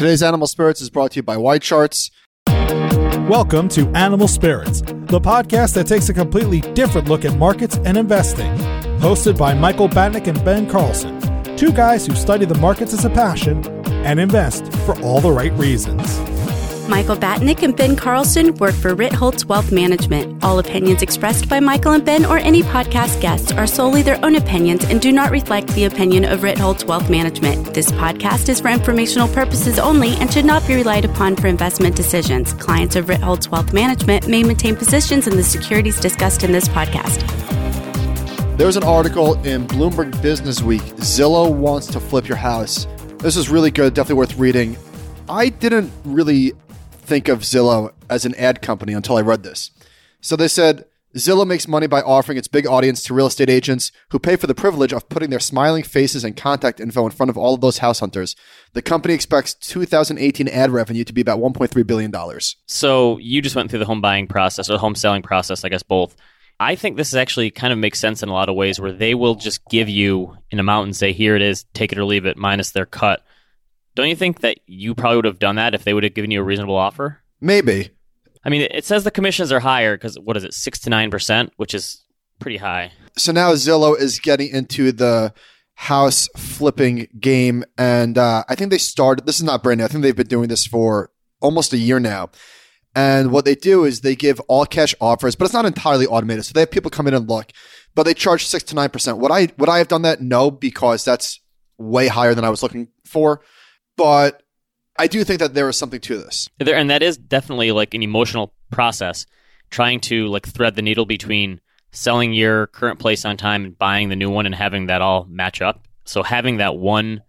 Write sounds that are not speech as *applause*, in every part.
Today's Animal Spirits is brought to you by YCharts. Welcome to Animal Spirits, the podcast that takes a completely different look at markets and investing. Hosted by Michael Batnick and Ben Carlson, two guys who study the markets as a passion and invest for all the right reasons. Michael Batnick and Ben Carlson work for Ritholtz Wealth Management. All opinions expressed by Michael and Ben or any podcast guests are solely their own opinions and do not reflect the opinion of Ritholtz Wealth Management. This podcast is for informational purposes only and should not be relied upon for investment decisions. Clients of Ritholtz Wealth Management may maintain positions in the securities discussed in this podcast. There's an article in Bloomberg Business Week Zillow wants to flip your house. This is really good, definitely worth reading. I didn't really think of Zillow as an ad company until I read this. So they said Zillow makes money by offering its big audience to real estate agents who pay for the privilege of putting their smiling faces and contact info in front of all of those house hunters. The company expects 2018 ad revenue to be about 1.3 billion dollars. So you just went through the home buying process or home selling process, I guess both. I think this actually kind of makes sense in a lot of ways where they will just give you an amount and say, here it is, take it or leave it, minus their cut. Don't you think that you probably would have done that if they would have given you a reasonable offer? Maybe. I mean, it says the commissions are higher because what is it, six to nine percent, which is pretty high. So now Zillow is getting into the house flipping game, and uh, I think they started. This is not brand new. I think they've been doing this for almost a year now. And what they do is they give all cash offers, but it's not entirely automated. So they have people come in and look, but they charge six to nine percent. Would I would I have done that? No, because that's way higher than I was looking for. But I do think that there is something to this. There, and that is definitely like an emotional process, trying to like thread the needle between selling your current place on time and buying the new one and having that all match up. So having that one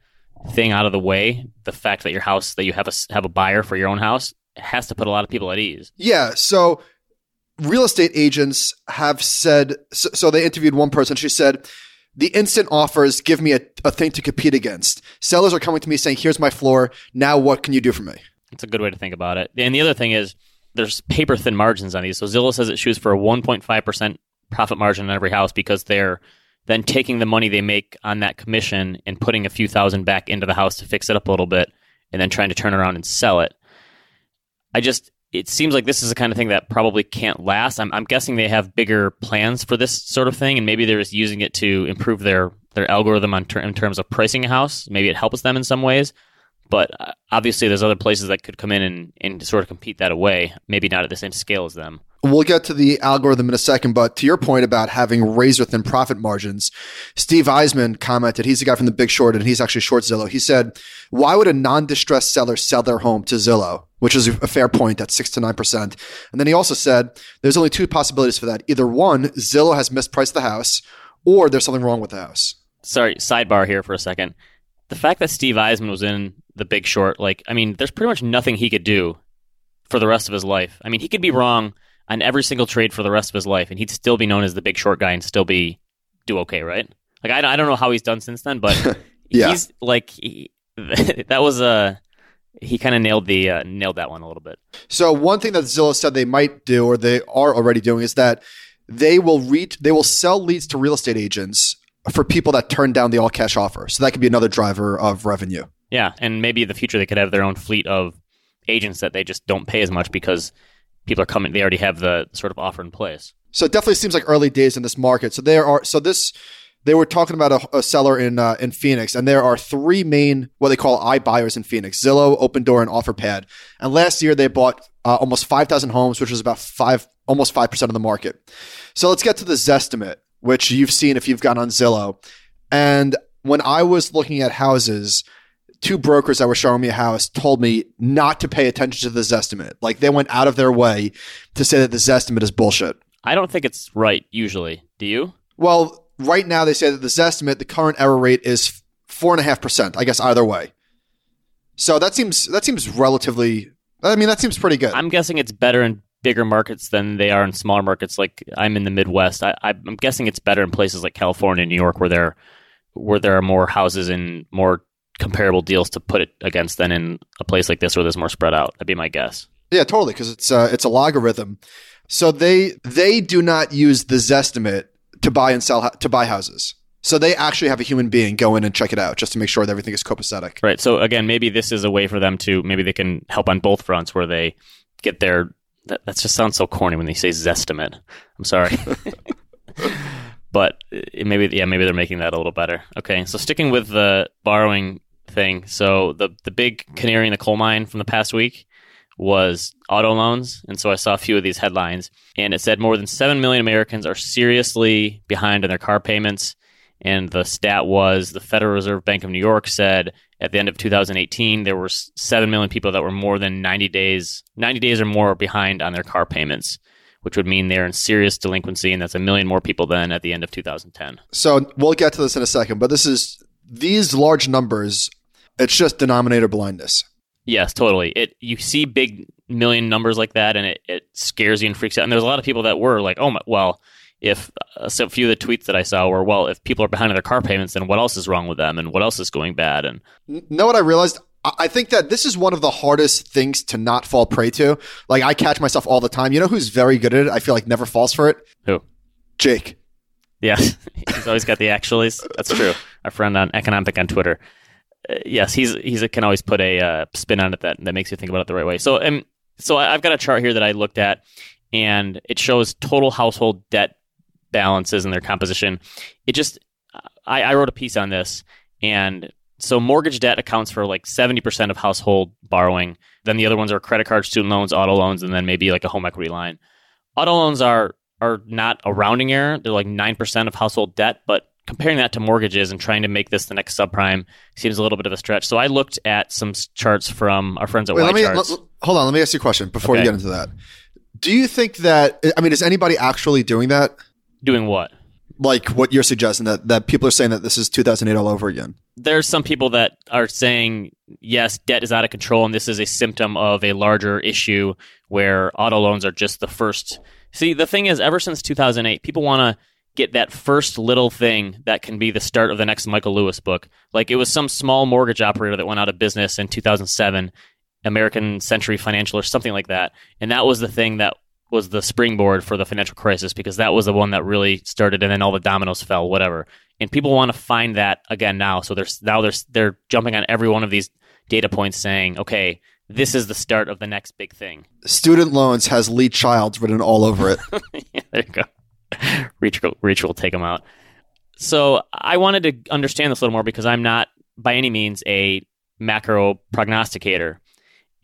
thing out of the way, the fact that your house that you have a have a buyer for your own house has to put a lot of people at ease. Yeah. So real estate agents have said so, so they interviewed one person. She said the instant offers give me a, a thing to compete against. Sellers are coming to me saying, here's my floor. Now what can you do for me? It's a good way to think about it. And the other thing is there's paper thin margins on these. So Zillow says it shoots for a 1.5% profit margin on every house because they're then taking the money they make on that commission and putting a few thousand back into the house to fix it up a little bit and then trying to turn around and sell it. I just it seems like this is the kind of thing that probably can't last. I'm, I'm guessing they have bigger plans for this sort of thing, and maybe they're just using it to improve their their algorithm on ter- in terms of pricing a house. Maybe it helps them in some ways, but uh, obviously there's other places that could come in and, and sort of compete that away. Maybe not at the same scale as them. We'll get to the algorithm in a second, but to your point about having razor thin profit margins, Steve Eisman commented, he's the guy from the Big Short and he's actually short Zillow. He said, Why would a non distressed seller sell their home to Zillow? Which is a fair point at six to nine percent. And then he also said, There's only two possibilities for that. Either one, Zillow has mispriced the house, or there's something wrong with the house. Sorry, sidebar here for a second. The fact that Steve Eisman was in the Big Short, like, I mean, there's pretty much nothing he could do for the rest of his life. I mean, he could be wrong on every single trade for the rest of his life, and he'd still be known as the big short guy and still be do okay, right? Like I, I don't know how he's done since then, but *laughs* yeah. he's like he, *laughs* that was a he kind of nailed the uh, nailed that one a little bit. So one thing that Zillow said they might do, or they are already doing, is that they will reach they will sell leads to real estate agents for people that turn down the all cash offer. So that could be another driver of revenue. Yeah, and maybe in the future they could have their own fleet of agents that they just don't pay as much because people are coming. They already have the sort of offer in place. So it definitely seems like early days in this market. So there are so this they were talking about a, a seller in uh, in Phoenix, and there are three main what they call iBuyers in Phoenix: Zillow, Opendoor, and OfferPad. And last year they bought uh, almost five thousand homes, which was about five almost five percent of the market. So let's get to the Zestimate, which you've seen if you've gone on Zillow. And when I was looking at houses, two brokers that were showing me a house told me not to pay attention to the Zestimate. Like they went out of their way to say that the Zestimate is bullshit. I don't think it's right usually. Do you? Well, right now they say that the Zestimate, the current error rate is four and a half percent. I guess either way. So that seems that seems relatively. I mean, that seems pretty good. I'm guessing it's better in bigger markets than they are in smaller markets. Like I'm in the Midwest. I, I'm guessing it's better in places like California, and New York, where there where there are more houses and more comparable deals to put it against than in a place like this where there's more spread out. That'd be my guess. Yeah, totally, because it's uh, it's a algorithm. So they they do not use the Zestimate to buy and sell to buy houses. So they actually have a human being go in and check it out just to make sure that everything is copacetic. Right. So again, maybe this is a way for them to maybe they can help on both fronts where they get their that, that just sounds so corny when they say zestimate. I'm sorry. *laughs* but maybe yeah, maybe they're making that a little better. Okay. So sticking with the borrowing thing. So the the big canary in the coal mine from the past week was auto loans. And so I saw a few of these headlines and it said more than 7 million Americans are seriously behind on their car payments and the stat was the Federal Reserve Bank of New York said at the end of 2018 there were 7 million people that were more than 90 days 90 days or more behind on their car payments which would mean they're in serious delinquency and that's a million more people than at the end of 2010 so we'll get to this in a second but this is these large numbers it's just denominator blindness yes totally it you see big million numbers like that and it, it scares you and freaks out and there's a lot of people that were like oh my, well if uh, so a few of the tweets that I saw were, well, if people are behind on their car payments, then what else is wrong with them, and what else is going bad? And know what I realized? I think that this is one of the hardest things to not fall prey to. Like I catch myself all the time. You know who's very good at it? I feel like never falls for it. Who? Jake. Yeah, *laughs* he's always got the actuallys. That's true. Our friend on EconomPic on Twitter. Uh, yes, he's he's can always put a uh, spin on it that that makes you think about it the right way. So, um, so I've got a chart here that I looked at, and it shows total household debt balances and their composition. It just, I, I wrote a piece on this, and so mortgage debt accounts for like 70% of household borrowing. Then the other ones are credit cards, student loans, auto loans, and then maybe like a home equity line. Auto loans are are not a rounding error. They're like 9% of household debt, but comparing that to mortgages and trying to make this the next subprime seems a little bit of a stretch. So I looked at some charts from our friends at Wait, let me, L- hold on, let me ask you a question before okay. you get into that. Do you think that I mean is anybody actually doing that? Doing what? Like what you're suggesting that that people are saying that this is 2008 all over again. There's some people that are saying yes, debt is out of control, and this is a symptom of a larger issue where auto loans are just the first. See, the thing is, ever since 2008, people want to get that first little thing that can be the start of the next Michael Lewis book. Like it was some small mortgage operator that went out of business in 2007, American Century Financial or something like that. And that was the thing that was the springboard for the financial crisis because that was the one that really started and then all the dominoes fell whatever. And people want to find that again now. So there's now there's they're jumping on every one of these data points saying okay this is the start of the next big thing. Student loans has lee childs written all over it. *laughs* Yeah, there you go reach, reach will take them out so i wanted to understand this a little more because i'm not by any means a macro prognosticator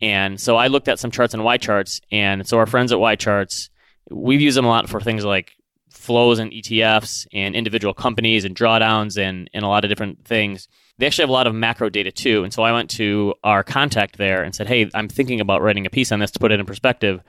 and so I looked at some charts on charts. and so our friends at YCharts, we've used them a lot for things like flows and ETFs and individual companies and drawdowns and, and a lot of different things. They actually have a lot of macro data too. And so I went to our contact there and said, Hey, I'm thinking about writing a piece on this to put it in perspective.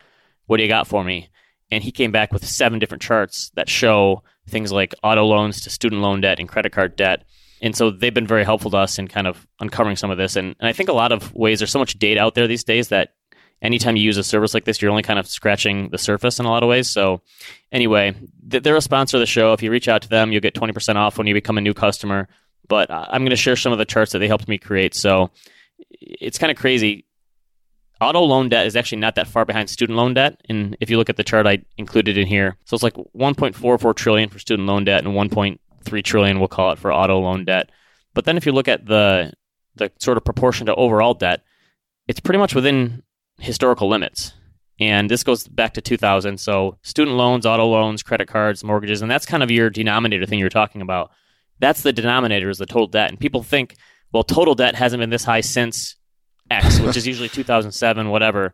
What do you got for me? And he came back with seven different charts that show things like auto loans to student loan debt and credit card debt and so they've been very helpful to us in kind of uncovering some of this. And, and I think a lot of ways there's so much data out there these days that anytime you use a service like this, you're only kind of scratching the surface in a lot of ways. So anyway, they're a sponsor of the show. If you reach out to them, you'll get 20% off when you become a new customer. But uh, I'm going to share some of the charts that they helped me create. So it's kind of crazy. Auto loan debt is actually not that far behind student loan debt. And if you look at the chart I included in here, so it's like 1.44 trillion for student loan debt and 1.3 trillion, we'll call it for auto loan debt. But then if you look at the the sort of proportion to overall debt, it's pretty much within historical limits. And this goes back to 2000. So student loans, auto loans, credit cards, mortgages, and that's kind of your denominator thing you're talking about. That's the denominator is the total debt. And people think, well, total debt hasn't been this high since X, which is usually 2007, whatever.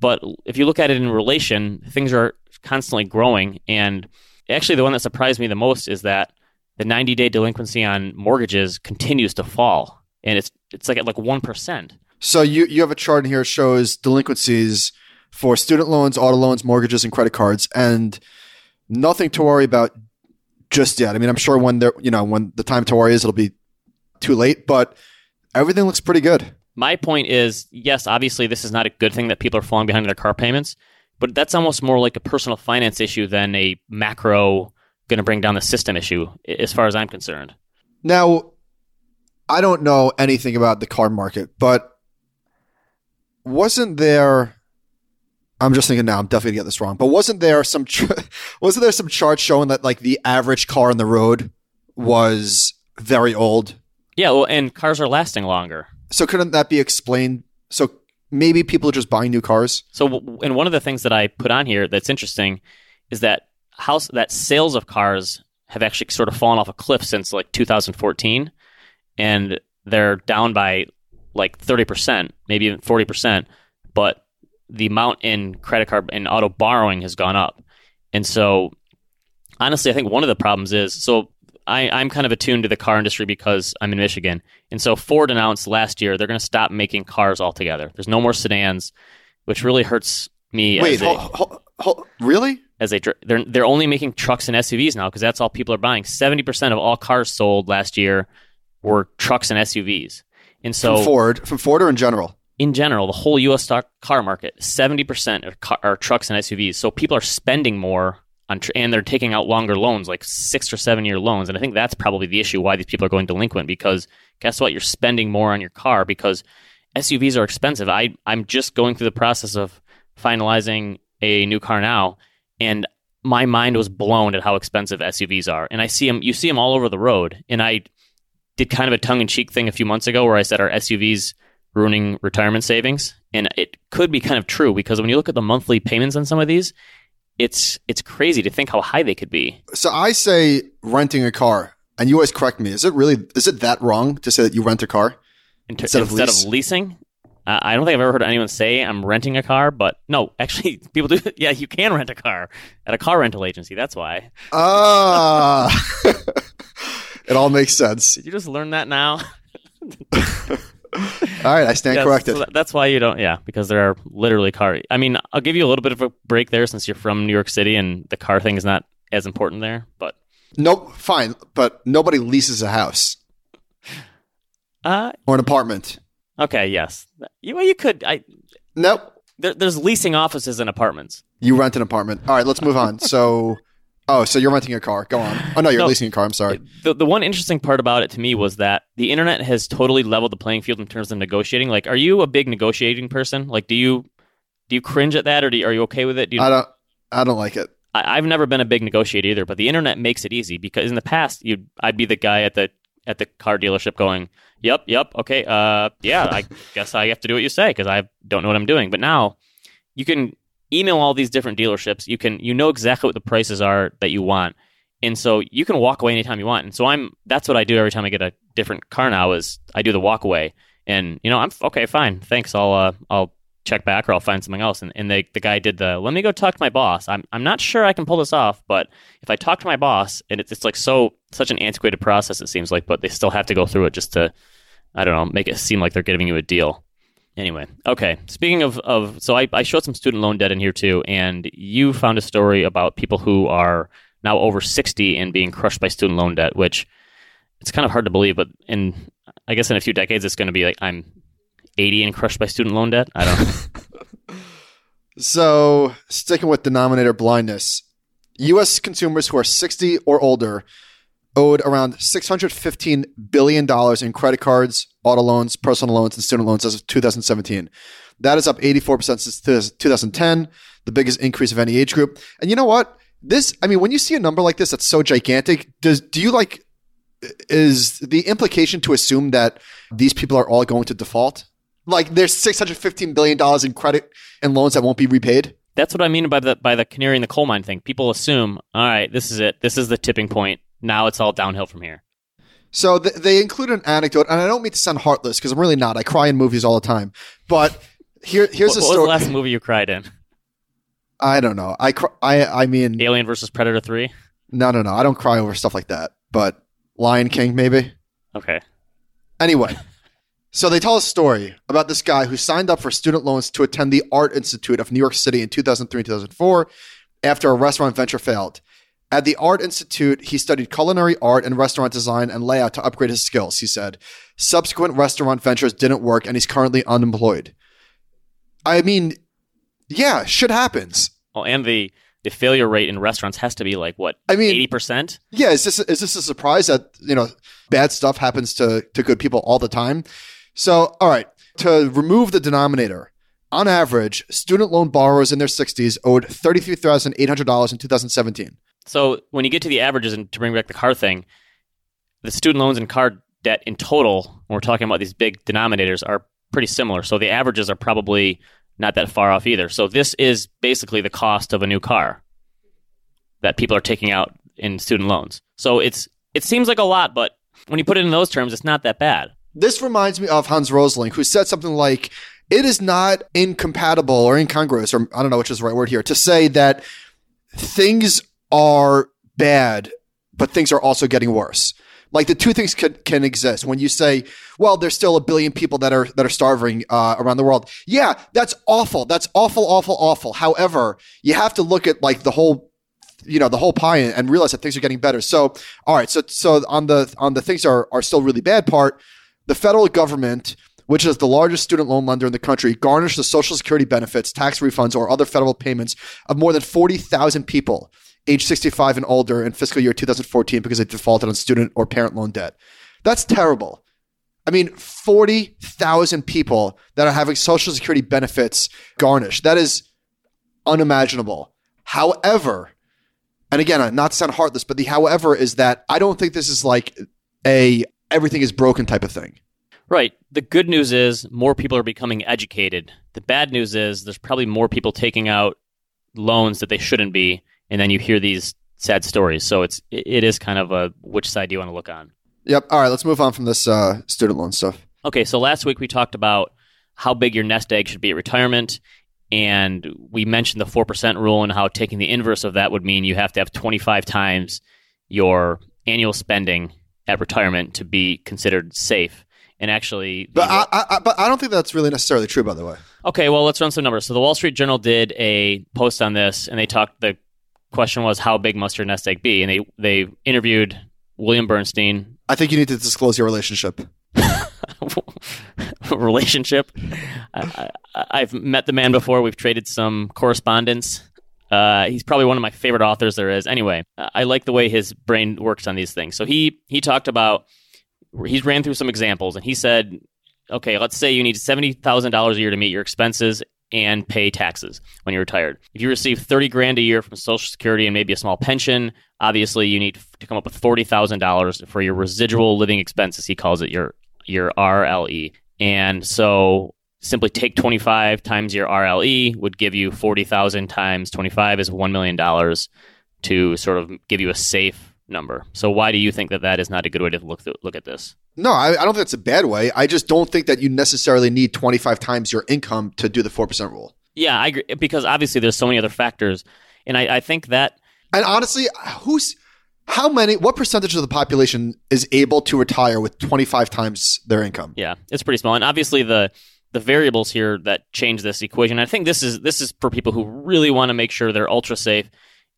But if you look at it in relation, things are constantly growing. And actually, the one that surprised me the most is that the 90 day delinquency on mortgages continues to fall and it's it's like at like 1%. So you you have a chart in here that shows delinquencies for student loans, auto loans, mortgages and credit cards and nothing to worry about just yet. I mean, I'm sure when there, you know, when the time to worry is it'll be too late, but everything looks pretty good. My point is, yes, obviously this is not a good thing that people are falling behind in their car payments, but that's almost more like a personal finance issue than a macro going to bring down the system issue, as far as I'm concerned. Now, I don't know anything about the car market, but wasn't there? I'm just thinking now. I'm definitely gonna get this wrong, but wasn't there some *laughs* wasn't there some chart showing that like the average car on the road was very old. Yeah, well, and cars are lasting longer. So couldn't that be explained? So maybe people are just buying new cars. So, and one of the things that I put on here that's interesting is that house that sales of cars have actually sort of fallen off a cliff since like 2014, and they're down by like 30 percent, maybe even 40 percent. But the amount in credit card and auto borrowing has gone up, and so honestly, I think one of the problems is so I, I'm kind of attuned to the car industry because I'm in Michigan. And so Ford announced last year they're going to stop making cars altogether. There's no more sedans, which really hurts me. Wait, as a, hol- hol- really? as a they're they're only making trucks and SUVs now because that's all people are buying. Seventy percent of all cars sold last year were trucks and SUVs. And so from Ford, from Ford or in general? in general, the whole U.S. stock car market, seventy percent are, car- are trucks and SUVs. So people are spending more tr- and they're taking out longer loans, like six or seven year loans. And I think that's probably the issue why these people are going delinquent. Because guess what? You're spending more on your car because SUVs are expensive. I I'm just going through the process of finalizing a new car now, and my mind was blown at how expensive SUVs are. And I see them, you see them all over the road. And I did kind of a tongue in cheek thing a few months ago where I said, "Are SUVs ruining retirement savings?" And it could be kind of true because when you look at the monthly payments on some of these, it's it's crazy to think how high they could be. So I say renting a car, and you always correct me. Is it really? Is it that wrong to say that you rent a car? Ter- Instead instead, of of, leasing. Uh, I don't think I've ever heard anyone say I'm renting a car, but no, actually, *laughs* people do. *laughs* Yeah, you can rent a car at a car rental agency. That's why. Ah, *laughs* it all makes sense. Did you just learn that now? All right, I stand Yes, corrected. so that's why you don't. Yeah, because there are literally car. I mean, I'll give you a little bit of a break there since you're from New York City and the car thing is not as important there. But Nope, fine, but nobody leases a house uh, or an apartment. okay, yes, you well, you could. I Nope, there, there's leasing offices and apartments. you rent an apartment. All right, let's move on. So, oh, so you're renting a car. Go on. Oh no, you're No. leasing a car. I'm sorry. The the one interesting part about it to me was that the internet has totally leveled the playing field in terms of negotiating. Like, are you a big negotiating person? Like, do you do you cringe at that, or do you, are you okay with it? Do you, I don't. I don't like it. I, I've never been a big negotiator either, but the internet makes it easy because in the past, you I'd be the guy at the at the car dealership going, "Yep, yep, okay, uh, yeah, I *laughs* guess I have to do what you say because I don't know what I'm doing." But now, you can email all these different dealerships. You can you know exactly what the prices are that you want, and so you can walk away anytime you want. And so I'm that's what I do every time I get a different car now is I do the walk away, and you know I'm okay, fine, thanks. I'll uh, I'll check back or I'll find something else. And, and the, the guy did the, let me go talk to my boss. I'm, I'm not sure I can pull this off, but if I talk to my boss and it's, it's like so, such an antiquated process, it seems like, but they still have to go through it just to, I don't know, make it seem like they're giving you a deal. Anyway, okay. Speaking of, of so I, I showed some student loan debt in here too, and you found a story about people who are now over 60 and being crushed by student loan debt, which it's kind of hard to believe, but in, I guess in a few decades, it's going to be like I'm 80 and crushed by student loan debt. I don't *laughs* So, sticking with denominator blindness, U.S. consumers who are 60 or older owed around $615 billion in credit cards, auto loans, personal loans, and student loans as of 2017. That is up 84% since 2010, the biggest increase of any age group. And you know what? This, I mean, when you see a number like this that's so gigantic, does do you like is the implication to assume that these people are all going to default? Like there's 615 billion dollars in credit and loans that won't be repaid? That's what I mean by the by the canary in the coal mine thing. People assume, all right, this is it. This is the tipping point. Now it's all downhill from here. So th- they include an anecdote, and I don't mean to sound heartless because I'm really not. I cry in movies all the time. But here, here's What, a what was the last movie you cried in? I don't know. I cry. I I mean, Alien versus Predator three. no, no, no. I don't cry over stuff like that. But Lion King, maybe. Okay. Anyway, so they tell a story about this guy who signed up for student loans to attend the Art Institute of New York City in 2003 and 2004 after a restaurant venture failed. At the Art Institute, he studied culinary art and restaurant design and layout to upgrade his skills, he said. Subsequent restaurant ventures didn't work, and he's currently unemployed. I mean, yeah, shit happens. Well, and the the failure rate in restaurants has to be like what? I mean- eighty percent. Yeah, is this is this a surprise that you know bad stuff happens to to good people all the time? So, all right, to remove the denominator, on average, student loan borrowers in their 60s owed $33,800 in 2017. So when you get to the averages and to bring back the car thing, the student loans and car debt in total, when we're talking about these big denominators, are pretty similar. So the averages are probably not that far off either. So this is basically the cost of a new car that people are taking out in student loans. So it's it seems like a lot, but when you put it in those terms, it's not that bad. This reminds me of Hans Rosling, who said something like, "It is not incompatible or incongruous, or I don't know which is the right word here, to say that things are bad, but things are also getting worse." Like the two things can, can exist. When you say, "Well, there's still a billion people that are that are starving uh, around the world," yeah, that's awful. That's awful, awful, awful. However, you have to look at like the whole you know the whole pie and, realize that things are getting better. So, all right, so so on the on the things are are still really bad part, the federal government, which is the largest student loan lender in the country, garnished the social security benefits, tax refunds, or other federal payments of more than forty thousand people age 65 and older in fiscal year 2014 because they defaulted on student or parent loan debt. That's terrible. I mean, 40,000 people that are having social security benefits garnished. That is unimaginable. However, and again, uh, not to sound heartless, but the however is that I don't think this is like a everything is broken type of thing. Right. The good news is more people are becoming educated. The bad news is there's probably more people taking out loans that they shouldn't be, and then you hear these sad stories. So it's it is kind of a which side do you want to look on? Yep. All right, let's move on from this uh, student loan stuff. Okay, so last week we talked about how big your nest egg should be at retirement, and we mentioned the 4% rule and how taking the inverse of that would mean you have to have 25 times your annual spending at retirement to be considered safe. And actually, But I, I, but I don't think that's really necessarily true, by the way. Okay, well, let's run some numbers. So the Wall Street Journal did a post on this, and they talked. The question was, "How big must your nest egg be?" And they they interviewed William Bernstein, I think you need to disclose your relationship. *laughs* relationship. I, I've met the man before. We've traded some correspondence. Uh, he's probably one of my favorite authors there is. Anyway, I like the way his brain works on these things. So he he talked about he's ran through some examples, and he said, okay, let's say you need seventy thousand dollars a year to meet your expenses and pay taxes when you're retired. If you receive thirty grand a year from Social Security and maybe a small pension, obviously you need to come up with forty thousand dollars for your residual living expenses. He calls it your your RLE. And so simply take 25 times your RLE would give you 40,000 times 25 is $1 million to sort of give you a safe number. So why do you think that that is not a good way to look look at this? No, I, I don't think it's a bad way. I just don't think that you necessarily need 25 times your income to do the 4% rule. Yeah, I agree because obviously there's so many other factors. And I, I think that And honestly, who's how many what percentage of the population is able to retire with 25 times their income? Yeah, it's pretty small. And obviously the the variables here that change this equation. I think this is this is for people who really want to make sure they're ultra safe.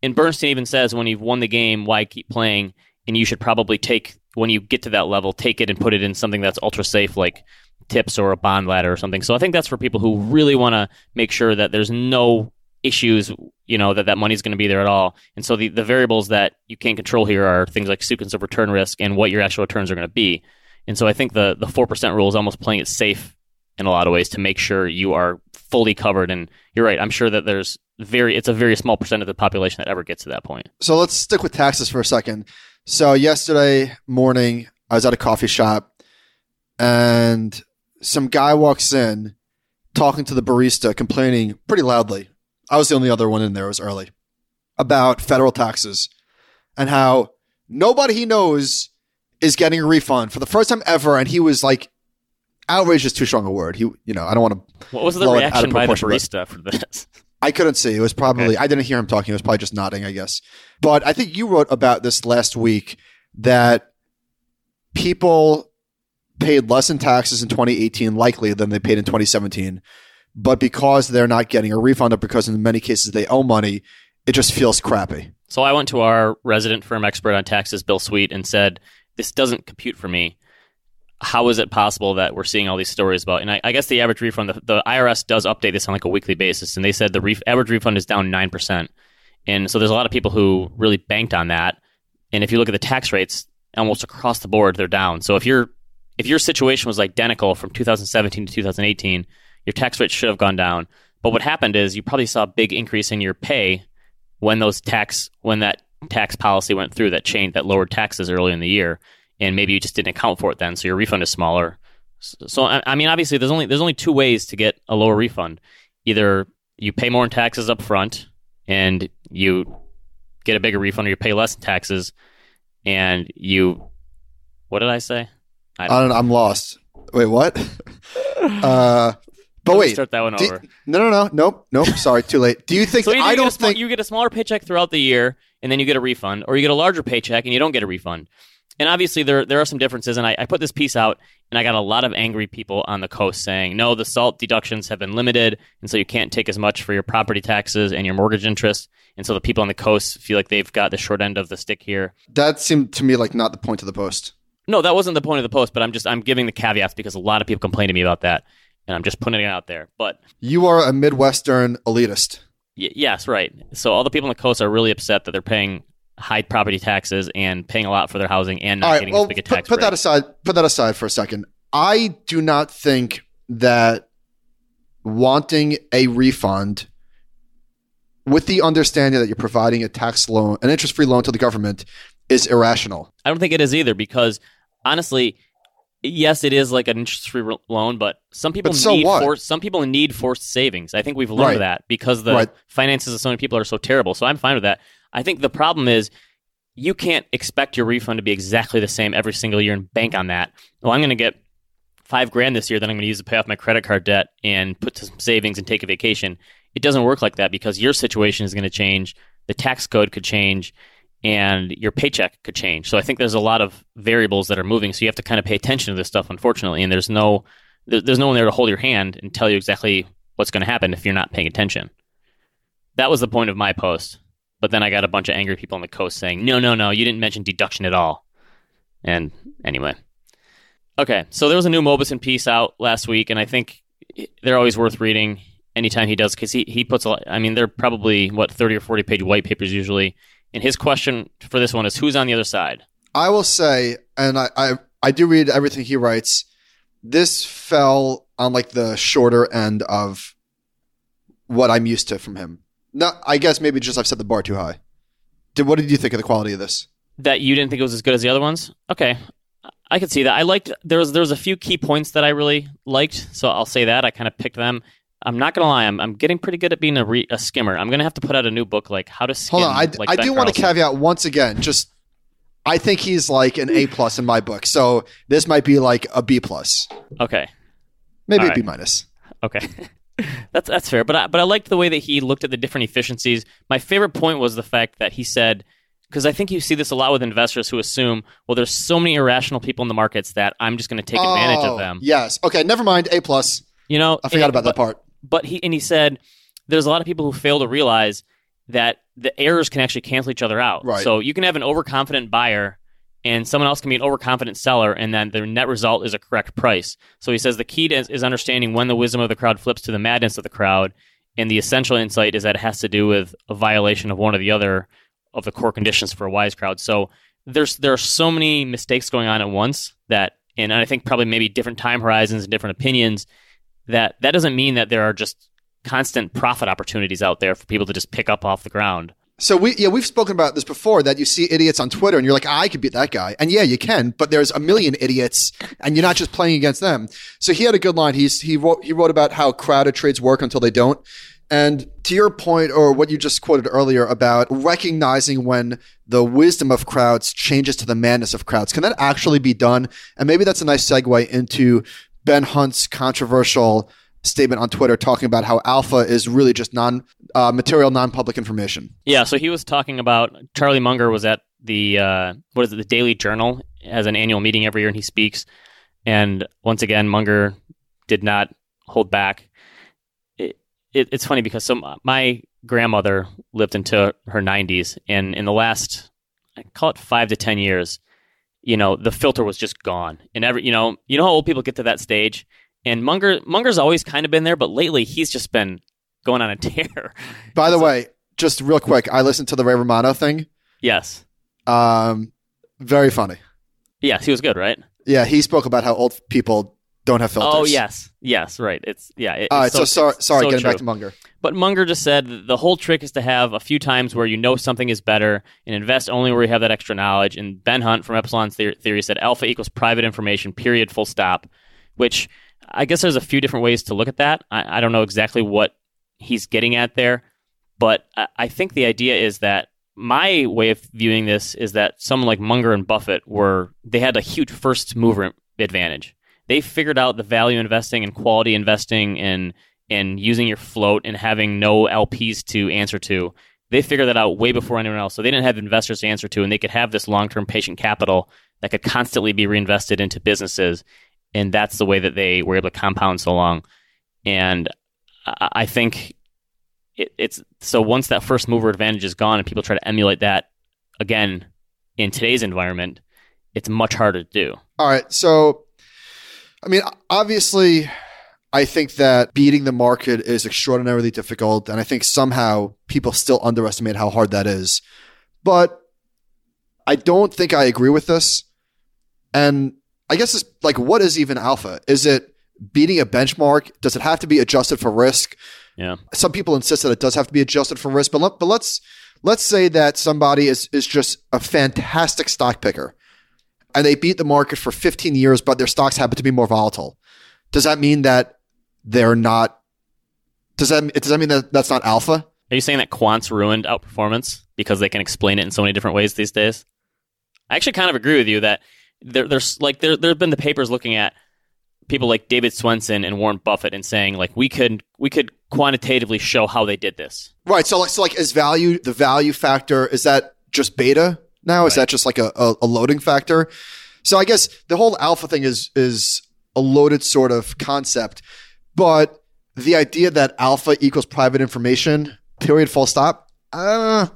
And Bernstein even says when you've won the game, why keep playing? And you should probably take when you get to that level, take it and put it in something that's ultra safe like tips or a bond ladder or something. So I think that's for people who really want to make sure that there's no issues, you know, that that money's going to be there at all. And so the, the variables that you can't control here are things like sequence of return risk and what your actual returns are going to be. And so I think the the 4% rule is almost playing it safe in a lot of ways to make sure you are fully covered. And you're right. I'm sure that there's very, it's a very small percent of the population that ever gets to that point. So let's stick with taxes for a second. So yesterday morning, I was at a coffee shop and some guy walks in talking to the barista, complaining pretty loudly. I was the only other one in there. It was early about federal taxes and how nobody he knows is getting a refund for the first time ever. And he was like, outraged is too strong a word. He, you know, I don't want to. What was the reaction by the barista for this? *laughs* I couldn't see. It was probably Okay. I didn't hear him talking. It was probably just nodding, I guess. But I think you wrote about this last week that people paid less in taxes in 2018 likely than they paid in 2017. But because they're not getting a refund or because in many cases they owe money, it just feels crappy. So I went to our resident firm expert on taxes, Bill Sweet, and said, This doesn't compute for me. How is it possible that we're seeing all these stories about? And I, I guess the average refund, the, the IRS does update this on like a weekly basis, and they said the average refund is down 9%. And so there's a lot of people who really banked on that. And if you look at the tax rates, almost across the board, they're down. So if your if your situation was identical from 2017 to 2018, your tax rate should have gone down. But what happened is you probably saw a big increase in your pay when those tax when that tax policy went through that change that lowered taxes early in the year and maybe you just didn't account for it then, so your refund is smaller. So I, I mean, obviously, there's only there's only two ways to get a lower refund. Either you pay more in taxes up front, and you get a bigger refund, or you pay less in taxes, and you. What did I say? I don't, I don't know. I'm lost. Wait, what? *laughs* uh, but Let's wait, start that one do- over. no, no, no, nope, nope. Sorry, too late. Do you think? So I you, don't a small, think. you get a smaller paycheck throughout the year, and then you get a refund, or you get a larger paycheck and you don't get a refund. And obviously, there there are some differences. And I, I put this piece out, and I got a lot of angry people on the coast saying, "No, the salt deductions have been limited, and so you can't take as much for your property taxes and your mortgage interest." And so the people on the coast feel like they've got the short end of the stick here. that seemed to me like not the point of the post. No, that wasn't the point of the post, but I'm just I'm giving the caveats because a lot of people complain to me about that, and I'm just putting it out there. But You are a Midwestern elitist. Y- yes, right. So all the people on the coast are really upset that they're paying high property taxes and paying a lot for their housing and not right, getting well, as big a put, tax put that break. aside. Put that aside for a second. I do not think that wanting a refund with the understanding that you're providing a tax loan, an interest-free loan to the government, is irrational. I don't think it is either because honestly, yes, it is like an interest-free loan, but some people But so need what? forced, some people need forced savings. I think we've learned Right. that because the Right. finances of so many people are so terrible. So I'm fine with that. I think the problem is you can't expect your refund to be exactly the same every single year and bank on that. Well, I'm going to get five grand this year that I'm going to use to pay off my credit card debt and put some savings and take a vacation. It doesn't work like that because your situation is going to change, the tax code could change, and your paycheck could change. So I think there's a lot of variables that are moving. So you have to kind of pay attention to this stuff, unfortunately. And there's no there's no one there to hold your hand and tell you exactly what's going to happen if you're not paying attention. That was the point of my post. But then I got a bunch of angry people on the coast saying, "No, no, no, you didn't mention deduction at all." And anyway, okay. So there was a new Mauboussin piece out last week, and I think they're always worth reading anytime he does because he he puts a lot. I mean, they're probably what thirty or forty page white papers usually. And his question for this one is, "Who's on the other side?" I will say, and I, I, I do read everything he writes. This fell on like the shorter end of what I'm used to from him. No, I guess maybe just I've set the bar too high. Did what did you think of the quality of this? that you didn't think it was as good as the other ones. Okay, I could see that. I liked there was there was a few key points that I really liked, so I'll say that I kind of picked them. I'm not gonna lie, I'm I'm getting pretty good at being a, re, a skimmer. I'm gonna have to put out a new book like how to skim. Hold on, I, like I do want to caveat once again. Just I think he's like an A plus in my book, so this might be like a B plus, Okay, maybe All a B right. minus. okay. *laughs* *laughs* that's that's fair, but I, but I liked the way that he looked at the different efficiencies. My favorite point was the fact that he said because I think you see this a lot with investors who assume, well, there's so many irrational people in the markets that I'm just going to take advantage Oh, of them. Yes. Okay. Never mind. A plus. You know, I forgot and- about that part. but he and he said there's a lot of people who fail to realize that the errors can actually cancel each other out. Right. So you can have an overconfident buyer and someone else can be an overconfident seller and then the net result is a correct price. So he says the key to, is understanding when the wisdom of the crowd flips to the madness of the crowd and the essential insight is that it has to do with a violation of one or the other of the core conditions for a wise crowd. So there's there are so many mistakes going on at once that and I think probably maybe different time horizons and different opinions that that doesn't mean that there are just constant profit opportunities out there for people to just pick up off the ground. So we yeah we've spoken about this before that you see idiots on Twitter and you're like ah, I could beat that guy and yeah you can but there's a million idiots and you're not just playing against them. So he had a good line. He's he wrote he wrote about how crowded trades work until they don't. And to your point or what you just quoted earlier about recognizing when the wisdom of crowds changes to the madness of crowds, can that actually be done? And maybe that's a nice segue into Ben Hunt's controversial statement on Twitter talking about how alpha is really just non uh, material, non public information. Yeah, so he was talking about Charlie Munger was at the uh, what is it, the Daily Journal has an annual meeting every year, and he speaks. And once again, Munger did not hold back. It, it, it's funny because so my grandmother lived into her 90s, and in the last, I call it five to ten years, you know, the filter was just gone. And every, you know, you know how old people get to that stage. And Munger, Munger's always kind of been there, but lately he's just been going on a *laughs* tear. By the way, just real quick, I listened to the Ray Romano thing. yes, Um, very funny. yes, he was good, right? Yeah, he spoke about how old people don't have filters. Oh yes, yes, right. It's yeah. it- All right, it's so, sorry, sorry, so getting back to Munger. But Munger just said the whole trick is to have a few times where you know something is better and invest only where you have that extra knowledge. And Ben Hunt from Epsilon Theory said alpha equals private information, period, full stop, which I guess there's a few different ways to look at that. I, I don't know exactly what he's getting at there, but I, I think the idea is that my way of viewing this is that someone like Munger and Buffett were, they had a huge first mover advantage. They figured out the value investing and quality investing and and using your float and having no LPs to answer to. They figured that out way before anyone else. So they didn't have investors to answer to, and they could have this long term patient capital that could constantly be reinvested into businesses. And that's the way that they were able to compound so long. And I think it, it's so once that first mover advantage is gone and people try to emulate that again in today's environment, it's much harder to do. All right. So, I mean, obviously, I think that beating the market is extraordinarily difficult. And I think somehow people still underestimate how hard that is. But I don't think I agree with this. And I guess it's like, what is even alpha? Is it beating a benchmark? Does it have to be adjusted for risk? Yeah. Some people insist that it does have to be adjusted for risk, but let, but let's let's say that somebody is is just a fantastic stock picker and they beat the market for 15 years, but their stocks happen to be more volatile. Does that mean that they're not. Does that does that mean that that's not alpha? Are you saying that quants ruined outperformance because they can explain it in so many different ways these days? I actually kind of agree with you that there, there's like there there have been the papers looking at people like David Swensen and Warren Buffett and saying like we could we could quantitatively show how they did this. Right. So like so like is value the value factor is that just beta now? Right. Is that just like a, a, loading factor? So I guess the whole alpha thing is is a loaded sort of concept. But the idea that alpha equals private information, period, full stop, uh,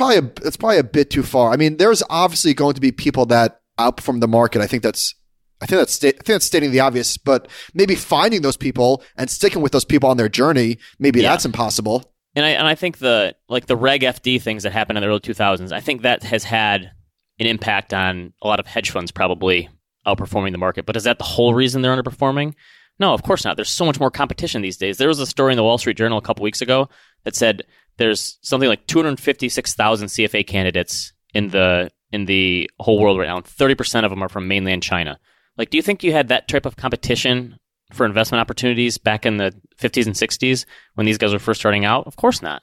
probably a, it's probably a bit too far. I mean, there's obviously going to be people that outperform the market. I think that's I think that's sta- I think that's stating the obvious, but maybe finding those people and sticking with those people on their journey, maybe yeah. that's impossible. And I and I think the like the Reg FD things that happened in the early 2000s, I think that has had an impact on a lot of hedge funds probably outperforming the market. But is that the whole reason they're underperforming? No, of course not. There's so much more competition these days. There was a story in the Wall Street Journal a couple weeks ago that said there's something like 256,000 CFA candidates in the in the whole world right now, and 30% of them are from mainland China. Like, do you think you had that type of competition for investment opportunities back in the 50s and 60s when these guys were first starting out? Of course not.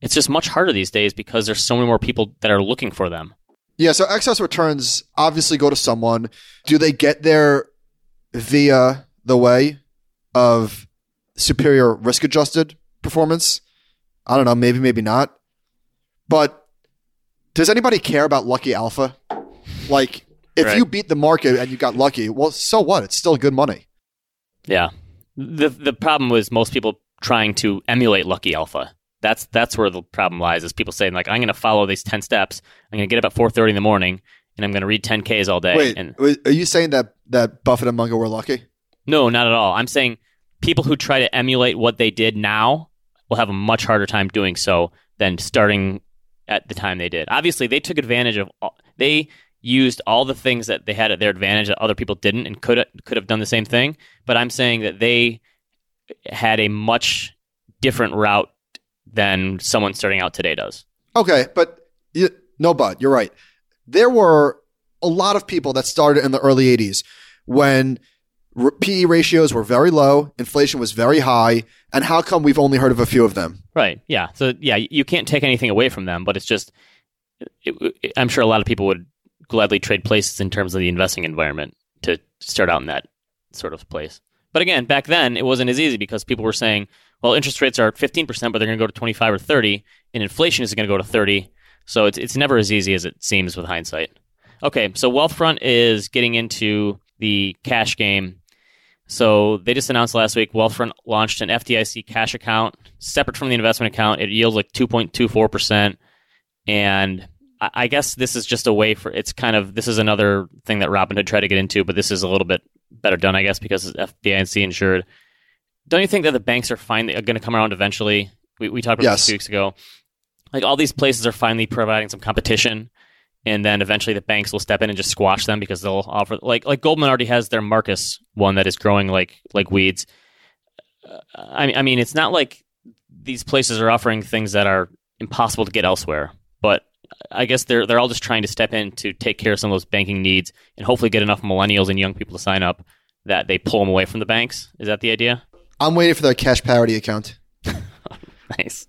It's just much harder these days because there's so many more people that are looking for them. Yeah, so excess returns obviously go to someone. Do they get there via the way of superior risk adjusted performance. I don't know, maybe, maybe not. But does anybody care about lucky alpha? Like, if right. you beat the market and you got lucky, well, so what? It's still good money. Yeah. The the problem was most people trying to emulate lucky alpha. That's that's where the problem lies. Is people saying like, I'm going to follow these ten steps. I'm going to get up at 4:30 in the morning and I'm going to read 10ks all day. Wait, and, are you saying that that Buffett and Munger were lucky? No, not at all. I'm saying people who try to emulate what they did now will have a much harder time doing so than starting at the time they did. Obviously, they took advantage of all, they used all the things that they had at their advantage that other people didn't and could could have done the same thing, but I'm saying that they had a much different route than someone starting out today does. Okay, but you, no but you're right. There were a lot of people that started in the early 80s when PE ratios were very low, inflation was very high, and how come we've only heard of a few of them? Right. Yeah. So yeah, you can't take anything away from them, but it's just it, it, I'm sure a lot of people would gladly trade places in terms of the investing environment to start out in that sort of place. But again, back then it wasn't as easy because people were saying, well, interest rates are 15%, but they're going to go to 25 or 30, and inflation is going to go to 30. So it's it's never as easy as it seems with hindsight. Okay, so Wealthfront is getting into the cash game so they just announced last week Wealthfront launched an FDIC cash account separate from the investment account. It yields like 2.24%. And I guess this is just a way for it's kind of this is another thing that Robinhood tried to get into, but this is a little bit better done, I guess, because it's FDIC insured. Don't you think that the banks are finally going to come around eventually? We, we talked about yes. this two weeks ago. Like all these places are finally providing some competition and then eventually the banks will step in and just squash them because they'll offer like like Goldman already has their Marcus one that is growing like like weeds. Uh, I, I mean, it's not like these places are offering things that are impossible to get elsewhere, but I guess they're they're all just trying to step in to take care of some of those banking needs and hopefully get enough millennials and young people to sign up that they pull them away from the banks. Is that the idea? I'm waiting for their cash parity account. *laughs* Nice.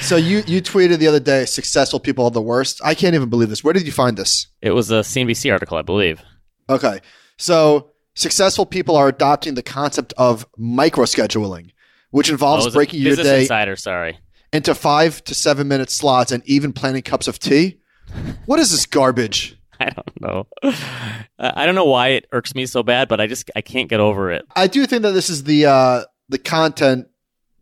So you you tweeted the other day, successful people are the worst. I can't even believe this. Where did you find this? It was a CNBC article, I believe. Okay. So successful people are adopting the concept of micro scheduling, which involves Oh, it was a breaking your day Insider, sorry. into five to seven minute slots and even planning cups of tea. What is this garbage? *laughs* I don't know. I don't know why it irks me so bad, but I just I can't get over it. I do think that this is the uh, the content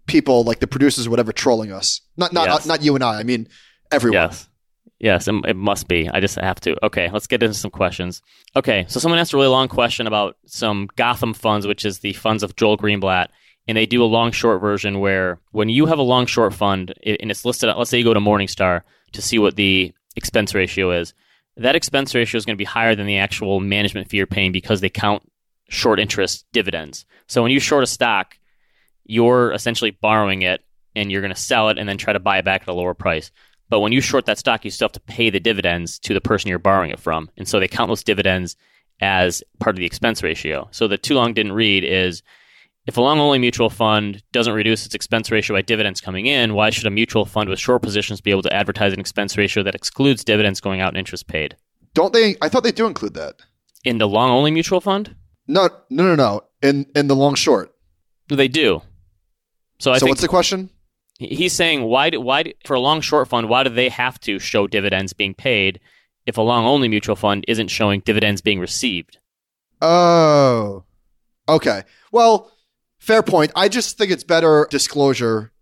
people like the producers or whatever trolling us. Not not Yes. not you and I. I mean everyone. Yes. Yes, it, it must be. I just have to. Okay, let's get into some questions. Okay, so someone asked a really long question about some Gotham funds, which is the funds of Joel Greenblatt, and they do a long short version where when you have a long short fund and it's listed, let's say you go to Morningstar to see what the expense ratio is, that expense ratio is going to be higher than the actual management fee you're paying because they count short interest dividends. So when you short a stock, you're essentially borrowing it and you're going to sell it and then try to buy it back at a lower price. But when you short that stock, you still have to pay the dividends to the person you're borrowing it from. And so they count those dividends as part of the expense ratio. So the too long didn't read is if a long only mutual fund doesn't reduce its expense ratio by dividends coming in, why should a mutual fund with short positions be able to advertise an expense ratio that excludes dividends going out and interest paid? Don't they? I thought they do include that. In the long only mutual fund? No, no, no, no. In in the long short. They do. So I so think what's the question? he's saying why do, why do, for a long short fund why do they have to show dividends being paid if a long only mutual fund isn't showing dividends being received Oh, okay. Well, fair point. I just think it's better disclosure.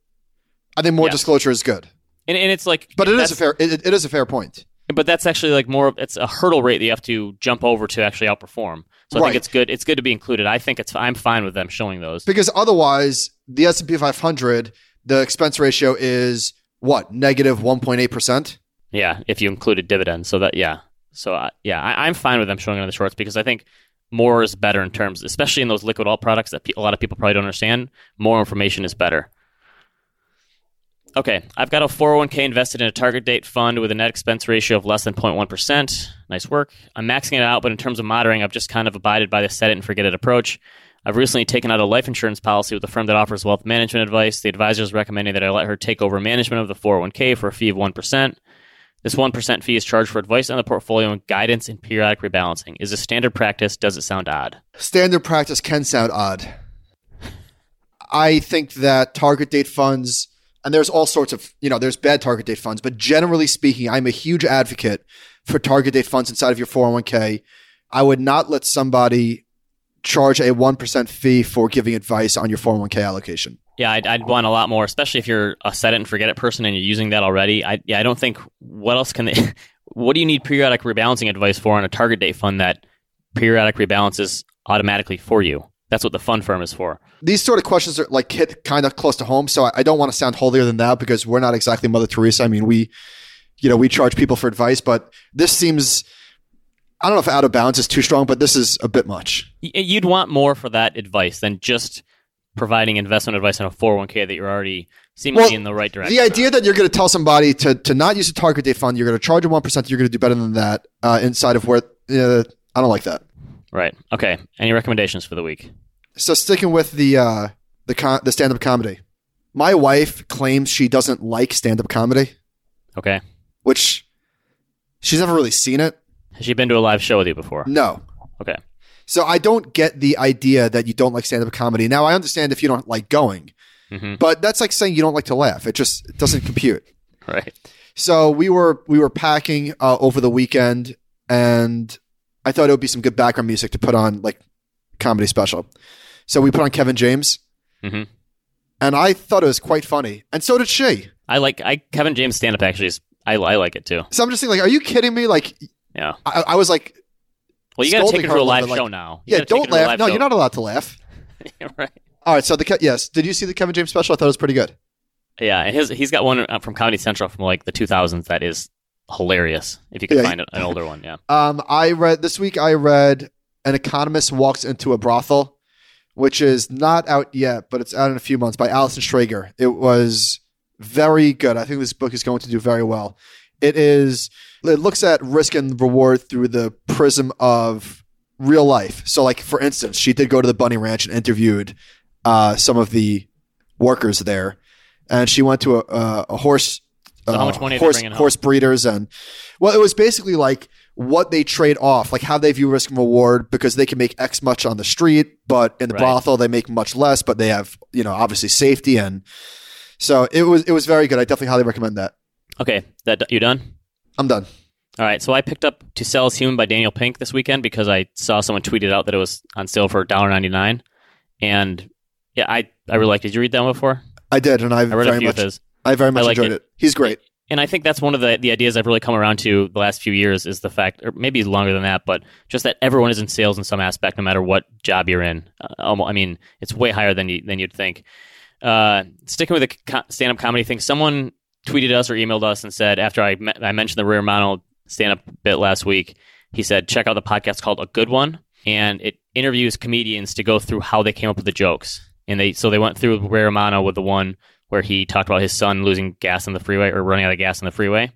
I think more Yeah. disclosure is good, and, and it's like but it is a fair. It, it is a fair point. but that's actually like more it's a hurdle rate that you have to jump over to actually outperform so i Right. think it's good it's good to be included. I think it's i'm fine with them showing those. Because otherwise, the S and P 500, the expense ratio is what negative 1.8 percent. yeah if you included dividends so that yeah. So uh, yeah I, i'm fine with them showing it on the shorts because i think more is better in terms especially in those liquid alt products that pe- a lot of people probably don't understand. More information is better Okay, I've got a 401k invested in a target date fund with a net expense ratio of less than 0.1%. Nice work. I'm maxing it out, but in terms of monitoring, I've just kind of abided by the set it and forget it approach. I've recently taken out a life insurance policy with a firm that offers wealth management advice. The advisor is recommending that I let her take over management of the 401k for a fee of 1%. This 1% fee is charged for advice on the portfolio and guidance in periodic rebalancing. Is this standard practice? Does it sound odd? Standard practice can sound odd. I think that target date funds, and there's all sorts of, you know, there's bad target date funds, but generally speaking, I'm a huge advocate for target date funds inside of your 401k. I would not let somebody charge a 1% fee for giving advice on your 401k allocation. Yeah, I'd, I'd want a lot more, especially if you're a set it and forget it person and you're using that already. I yeah, I don't think what else can they? *laughs* what do you need periodic rebalancing advice for on a target date fund that periodic rebalances automatically for you? That's what the fund firm is for. These sort of questions are like hit kind of close to home, so I, I don't want to sound holier than thou because we're not exactly Mother Teresa. I mean, we, you know, we charge people for advice, but this seems, I don't know if out of bounds is too strong, but this is a bit much. You'd want more for that advice than just providing investment advice on a 401k that you're already seemingly Well, in the right direction. The idea that you're going to tell somebody to to not use a target date fund, you're going to charge them one percent, you're going to do better than that uh, inside of where. Uh, I don't like that. right. Okay. Any recommendations for the week? So sticking with the uh, the con- the stand up comedy, my wife claims she doesn't like stand up comedy, Okay. which she's never really seen it. Has she been to a live show with you before? No, Okay. so I don't get the idea that you don't like stand up comedy. Now I understand if you don't like going, Mhm. but that's like saying you don't like to laugh. It just it doesn't compute. *laughs* Right. So we were we were packing uh, over the weekend, and I thought it would be some good background music to put on like comedy special. So we put on Kevin James, Mhm. and I thought it was quite funny, and so did she. I like I Kevin James stand up actually is I, I like it too. So I'm just thinking, like, are you kidding me? Like, Yeah. I, I was like, Well, you got to Scolding take her to a live like, show now. You yeah, gotta don't laugh. No, show. you're not allowed to laugh. *laughs* right. All right, so the yes, did you see the Kevin James special? I thought it was pretty good. Yeah, and his he's got one uh, from Comedy Central from like the 2000s that is hilarious. If you can Yeah, find an older one, yeah. Um, I read this week. I read an economist walks into a brothel, which is not out yet, but it's out in a few months by Allison Schrager. It was very good. I think this book is going to do very well. It is it looks at risk and reward through the prism of real life. So like for instance, she did go to the bunny ranch and interviewed uh, some of the workers there, and she went to a, a, a horse So how much money are they horse, horse breeders and well, it was basically like what they trade off, like how they view risk and reward, because they can make X much on the street, but in the Right. brothel they make much less, but they have you know obviously safety and so it was it was very good. I definitely highly recommend that. Okay, that you done? I'm done. All right, so I picked up "To Sell Is Human" by Daniel Pink this weekend because I saw someone tweeted out that it was on sale for $1.99. and yeah, I I really liked. it. Did you read that one before? I did, and I I read a very few much of his. I very much I enjoyed it. it. He's great. And I think that's one of the the ideas I've really come around to the last few years is the fact, or maybe longer than that, but just that everyone is in sales in some aspect, no matter what job you're in. Uh, I mean, it's way higher than you than you'd think. Uh, sticking with the co- stand-up comedy thing, someone tweeted us or emailed us and said after I me- I mentioned the Ray Romano stand-up bit last week, he said check out the podcast called A Good One, and it interviews comedians to go through how they came up with the jokes. And they so they went through Ray with the one where he talked about his son losing gas on the freeway or running out of gas on the freeway.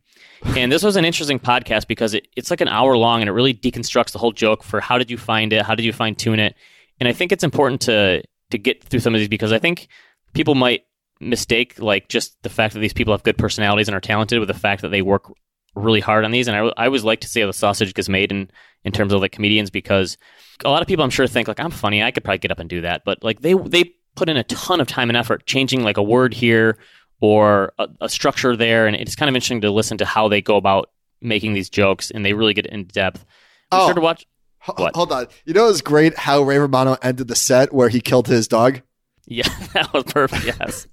And this was an interesting podcast because it, it's like an hour long and it really deconstructs the whole joke for how did you find it, how did you fine tune it, and I think it's important to to get through some of these because I think people might mistake like just the fact that these people have good personalities and are talented with the fact that they work really hard on these. And I, I always like to see how the sausage gets made in in terms of like comedians because a lot of people I'm sure think like I'm funny, I could probably get up and do that, but like they they put in a ton of time and effort changing like a word here or a, a structure there, and it's kind of interesting to listen to how they go about making these jokes, and they really get in depth. Be Oh. sure to watch. H-? Hold on. You know it was great how Ray Romano ended the set where he killed his dog. Yeah, *laughs* that was perfect. Yes.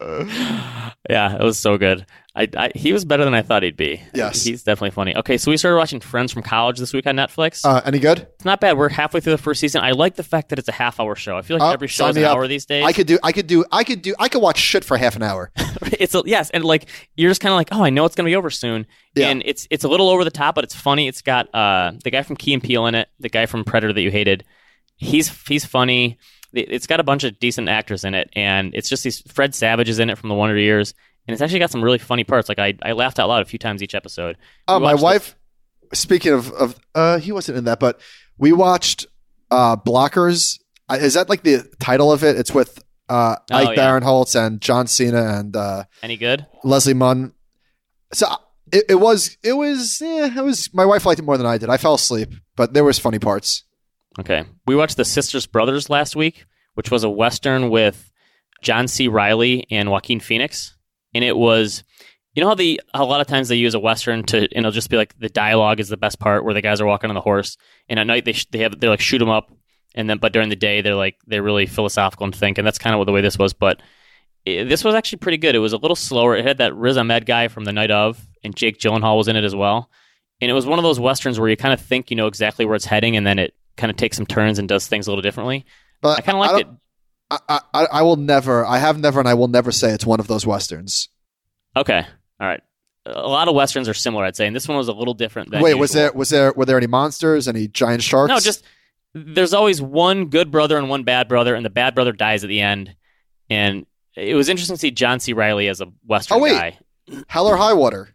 *laughs* yeah, it was so good. I, I he was better than I thought he'd be. Yes. he's definitely funny. Okay, so we started watching Friends from College this week on Netflix. Uh, any good? it's not bad. We're halfway through the first season. I like the fact that it's a half hour show. I feel like Oh, every show is an up. hour these days. I could do. I could do. I could do. I could watch shit for half an hour. *laughs* it's a, yes, and like you're just kind of like, oh, I know it's gonna be over soon, Yeah. and it's it's a little over the top, but it's funny. It's got uh the guy from Key and Peele in it, the guy from Predator that you hated. He's he's funny. It- It's got a bunch of decent actors in it, and it's just these Fred Savage is in it from the Wonder Years, and it's actually got some really funny parts. Like I I laughed out loud a few times each episode. Uh, my wife. Speaking of, of uh, he wasn't in that, but we watched uh, Blockers. Uh, Is that like the title of it? It's with uh, Oh, Ike yeah. Barinholtz and John Cena and uh, Any good? Leslie Mann. So uh, it, it was. It was. Yeah, it was. My wife liked it more than I did. I fell asleep, but there was funny parts. Okay. We watched The Sisters Brothers last week, which was a Western with John C. Reilly and Joaquin Phoenix. And it was, you know how the a lot of times they use a Western to, and it'll just be like the dialogue is the best part where the guys are walking on the horse. And at night they, sh- they have, they like shoot them up. And then, but during the day, they're like, they're really philosophical and think. And that's kind of what the way this was. But it, this was actually pretty good. It was a little slower. It had that Riz Ahmed guy from The Night of, and Jake Gyllenhaal was in it as well. And it was one of those westerns where you kind of think you know exactly where it's heading, and then it kind of takes some turns and does things a little differently. But I kind of liked it. I, I, I will never. I have never, and I will never say it's one of those westerns. Okay, all right. A lot of westerns are similar, I'd say, and this one was a little different. Than Wait, was there was there were there any monsters? Any giant sharks? No, just there's always one good brother and one bad brother, and the bad brother dies at the end. And it was interesting to see John C. Reilly as a western Oh, wait. guy. hell or high water.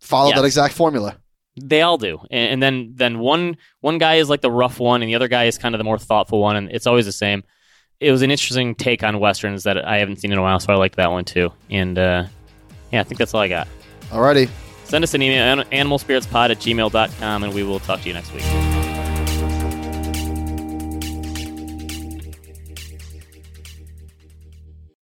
Follow Yes. that exact formula. They all do, and, and then then one one guy is like the rough one, and the other guy is kind of the more thoughtful one, and it's always the same. It was an interesting take on westerns that I haven't seen in a while, so I liked that one too. And uh, yeah, I think that's all I got. Alrighty. Send us an email, animalspiritspod at gmail.com, and we will talk to you next week.